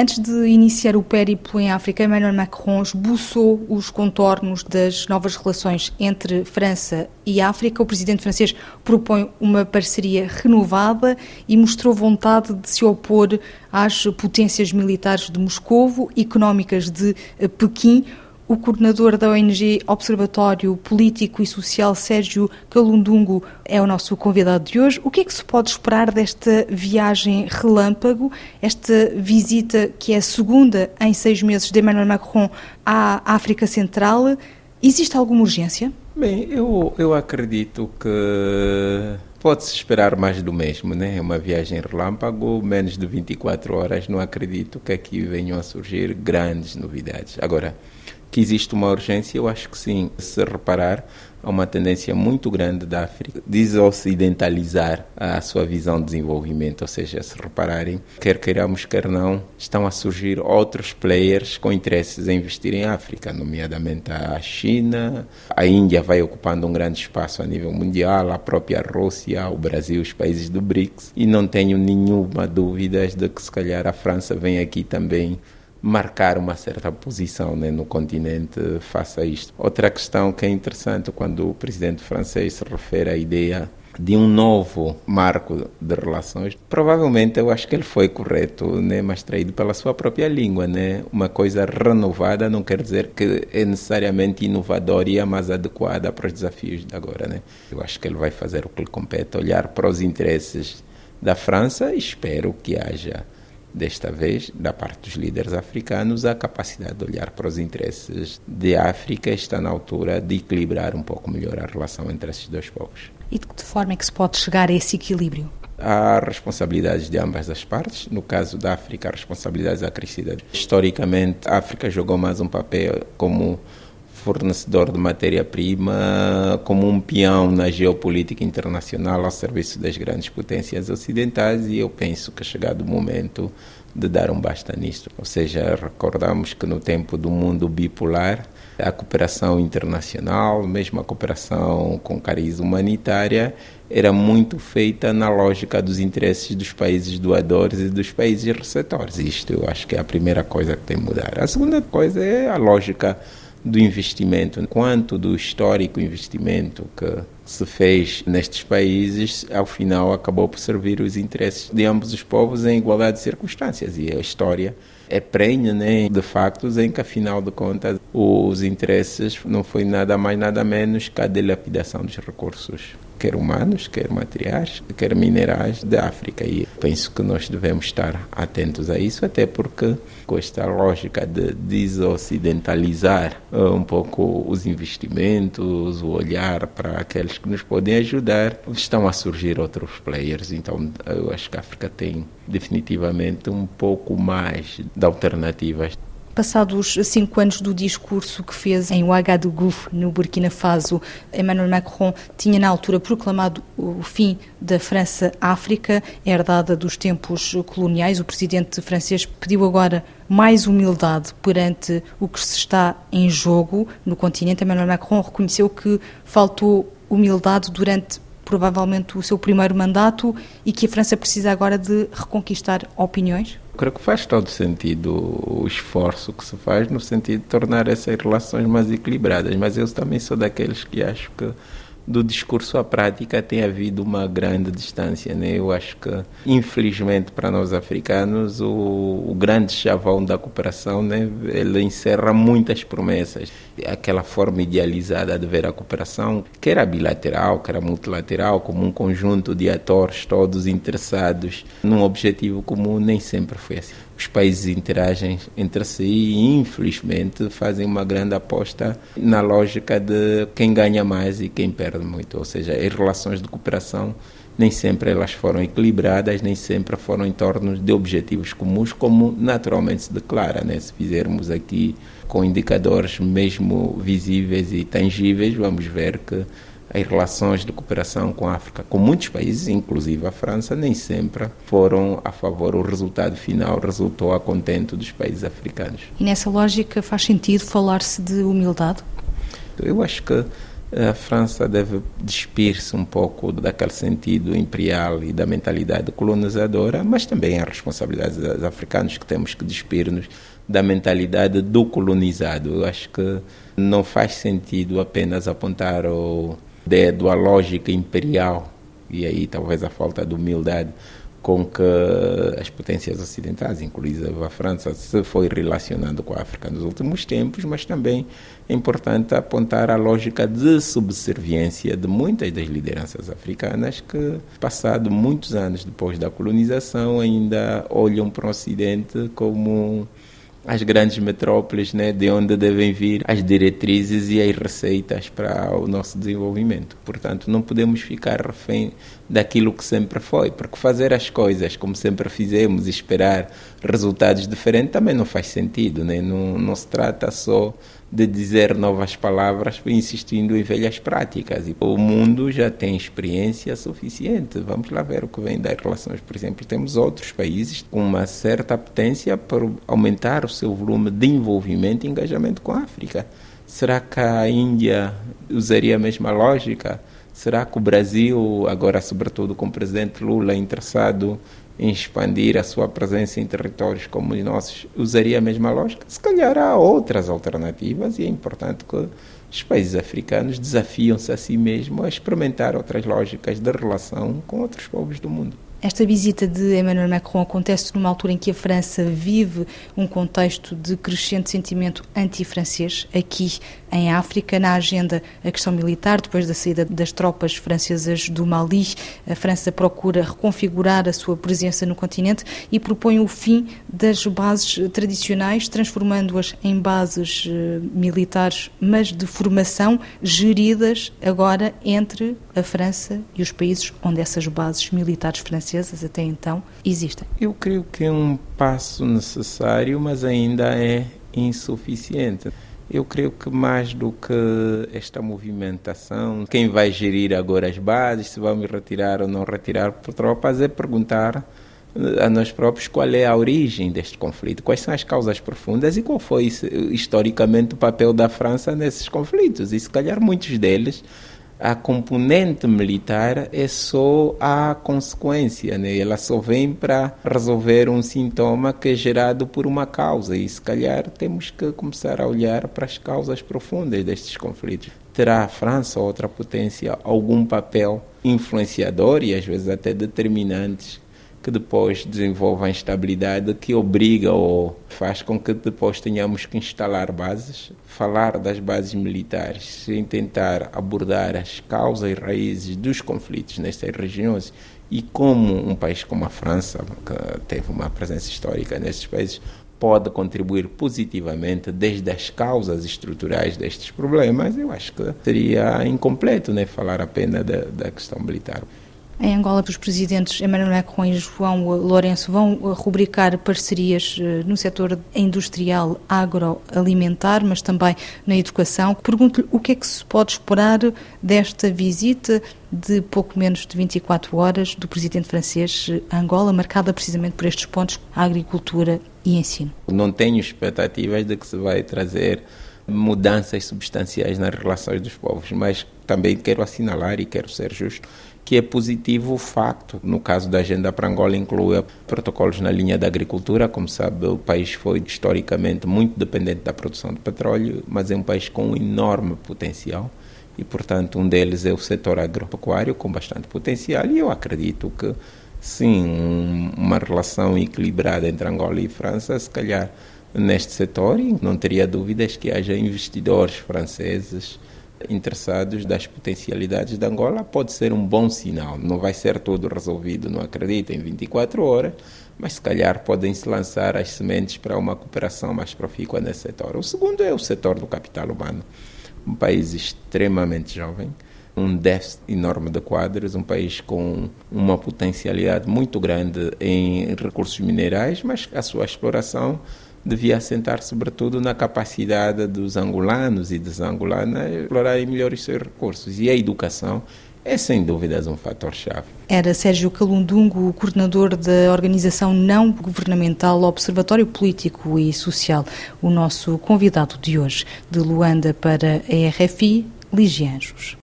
Antes de iniciar o périplo em África, Emmanuel Macron esboçou os contornos das novas relações entre França e África. O presidente francês propõe uma parceria renovada e mostrou vontade de se opor às potências militares de Moscovo, económicas de Pequim. O coordenador da ONG Observatório Político e Social, Sérgio Calundungo, é o nosso convidado de hoje. O que é que se pode esperar desta viagem relâmpago, esta visita que é a segunda em seis meses de Emmanuel Macron à África Central? Existe alguma urgência? Bem, eu, eu acredito que pode-se esperar mais do mesmo, né? É uma viagem relâmpago, menos de 24 horas, não acredito que aqui venham a surgir grandes novidades. Agora, que existe uma urgência, eu acho que sim. Se reparar, há uma tendência muito grande da África desocidentalizar a sua visão de desenvolvimento, ou seja, se repararem, quer queiramos, quer não, estão a surgir outros players com interesses em investir em África, nomeadamente a China, a Índia vai ocupando um grande espaço a nível mundial, a própria Rússia, o Brasil, os países do BRICS, e não tenho nenhuma dúvida de que se calhar a França vem aqui também marcar uma certa posição né, no continente face a isto. Outra questão que é interessante quando o presidente francês se refere à ideia de um novo marco de relações, provavelmente eu acho que ele foi correto, né, mas traído pela sua própria língua, né? Uma coisa renovada não quer dizer que é necessariamente inovadora e a mais adequada para os desafios de agora, né? Eu acho que ele vai fazer o que lhe compete, olhar para os interesses da França e espero que haja desta vez, da parte dos líderes africanos, a capacidade de olhar para os interesses de África está na altura de equilibrar um pouco melhor a relação entre esses dois povos. E de que forma é que se pode chegar a esse equilíbrio? Há responsabilidades de ambas as partes. No caso da África, a responsabilidade acrescida. Historicamente, a África jogou mais um papel como fornecedor de matéria-prima, como um peão na geopolítica internacional ao serviço das grandes potências ocidentais e eu penso que é chegado o momento de dar um basta nisto. Ou seja, recordamos que no tempo do mundo bipolar, a cooperação internacional, mesmo a cooperação com cariz humanitária, era muito feita na lógica dos interesses dos países doadores e dos países receptores. Isto eu acho que é a primeira coisa que tem que mudar. A segunda coisa é a lógica do investimento, quanto do histórico investimento que se fez nestes países, ao final acabou por servir os interesses de ambos os povos em igualdade de circunstâncias. E a história é prenha né, de factos em que, afinal de contas, os interesses não foi nada mais, nada menos que a dilapidação dos recursos quer humanos, quer materiais, quer minerais da África. E penso que nós devemos estar atentos a isso, até porque com esta lógica de desocidentalizar uh, um pouco os investimentos, o olhar para aqueles que nos podem ajudar, estão a surgir outros players. Então, eu acho que a África tem definitivamente um pouco mais de alternativas Passados cinco anos do discurso que fez em Ouagadougou, no Burkina Faso, Emmanuel Macron tinha na altura proclamado o fim da França-África, herdada dos tempos coloniais. O presidente francês pediu agora mais humildade perante o que se está em jogo no continente. Emmanuel Macron reconheceu que faltou humildade durante provavelmente o seu primeiro mandato e que a França precisa agora de reconquistar opiniões? Creio que faz todo sentido o esforço que se faz no sentido de tornar essas relações mais equilibradas, mas eu também sou daqueles que acho que do discurso à prática tem havido uma grande distância. Né? Eu acho que, infelizmente, para nós africanos, o, o grande chavão da cooperação né, ele encerra muitas promessas. Aquela forma idealizada de ver a cooperação, quer a bilateral, quer a multilateral, como um conjunto de atores todos interessados num objetivo comum, nem sempre foi assim os países interagem entre si e, infelizmente, fazem uma grande aposta na lógica de quem ganha mais e quem perde muito. Ou seja, as relações de cooperação nem sempre elas foram equilibradas, nem sempre foram em torno de objetivos comuns, como naturalmente se declara. Né? Se fizermos aqui com indicadores mesmo visíveis e tangíveis, vamos ver que as relações de cooperação com a África, com muitos países, inclusive a França, nem sempre foram a favor. O resultado final resultou a contento dos países africanos. E nessa lógica faz sentido falar-se de humildade? Eu acho que a França deve despir-se um pouco daquele sentido imperial e da mentalidade colonizadora, mas também a responsabilidade dos africanos que temos que despir-nos da mentalidade do colonizado. Eu acho que não faz sentido apenas apontar o dedo à lógica imperial. E aí talvez a falta de humildade com que as potências ocidentais, inclusive a França, se foi relacionando com a África nos últimos tempos, mas também é importante apontar a lógica de subserviência de muitas das lideranças africanas que, passado muitos anos depois da colonização, ainda olham para o Ocidente como as grandes metrópoles, né, de onde devem vir as diretrizes e as receitas para o nosso desenvolvimento. Portanto, não podemos ficar refém daquilo que sempre foi, porque fazer as coisas como sempre fizemos e esperar resultados diferentes também não faz sentido, né? não, não se trata só de dizer novas palavras insistindo em velhas práticas. E o mundo já tem experiência suficiente. Vamos lá ver o que vem das relações. Por exemplo, temos outros países com uma certa potência para aumentar o seu volume de envolvimento e engajamento com a África. Será que a Índia usaria a mesma lógica? Será que o Brasil, agora sobretudo com o presidente Lula interessado em expandir a sua presença em territórios como os nossos, usaria a mesma lógica? Se calhar há outras alternativas e é importante que os países africanos desafiam-se a si mesmos a experimentar outras lógicas de relação com outros povos do mundo. Esta visita de Emmanuel Macron acontece numa altura em que a França vive um contexto de crescente sentimento anti-francês. Aqui em África, na agenda, a questão militar, depois da saída das tropas francesas do Mali, a França procura reconfigurar a sua presença no continente e propõe o fim das bases tradicionais, transformando-as em bases eh, militares, mas de formação, geridas agora entre a França e os países onde essas bases militares francesas até então existem? Eu creio que é um passo necessário, mas ainda é insuficiente. Eu creio que mais do que esta movimentação, quem vai gerir agora as bases, se vamos retirar ou não retirar por tropas, é perguntar a nós próprios qual é a origem deste conflito, quais são as causas profundas e qual foi historicamente o papel da França nesses conflitos. E se calhar muitos deles a componente militar é só a consequência, né? ela só vem para resolver um sintoma que é gerado por uma causa e se calhar temos que começar a olhar para as causas profundas destes conflitos. Terá a França ou outra potência algum papel influenciador e às vezes até determinante que depois desenvolve a instabilidade que obriga ou faz com que depois tenhamos que instalar bases, falar das bases militares, sem tentar abordar as causas e raízes dos conflitos nestas regiões e como um país como a França, que teve uma presença histórica nesses países, pode contribuir positivamente desde as causas estruturais destes problemas, eu acho que seria incompleto né, falar apenas da, da questão militar. Em Angola, os presidentes Emmanuel Macron e João Lourenço vão rubricar parcerias eh, no setor industrial agroalimentar, mas também na educação. Pergunto-lhe o que é que se pode esperar desta visita de pouco menos de 24 horas do presidente francês a Angola, marcada precisamente por estes pontos, a agricultura e ensino. Não tenho expectativas de que se vai trazer mudanças substanciais nas relações dos povos, mas também quero assinalar e quero ser justo que é positivo o facto, no caso da Agenda para Angola, inclui protocolos na linha da agricultura. Como sabe, o país foi historicamente muito dependente da produção de petróleo, mas é um país com um enorme potencial e, portanto, um deles é o setor agropecuário, com bastante potencial. E eu acredito que, sim, um, uma relação equilibrada entre Angola e França, se calhar neste setor, e não teria dúvidas que haja investidores franceses interessados das potencialidades de Angola pode ser um bom sinal. Não vai ser tudo resolvido, não acredito, em 24 horas, mas se calhar podem se lançar as sementes para uma cooperação mais profícua nesse setor. O segundo é o setor do capital humano. Um país extremamente jovem, um déficit enorme de quadros, um país com uma potencialidade muito grande em recursos minerais, mas a sua exploração devia assentar sobretudo na capacidade dos angolanos e das angolanas explorarem melhor os seus recursos. E a educação é sem dúvidas um fator-chave. Era Sérgio Calundungo, coordenador da organização não governamental Observatório Político e Social, o nosso convidado de hoje. De Luanda para a RFI, Ligianjos.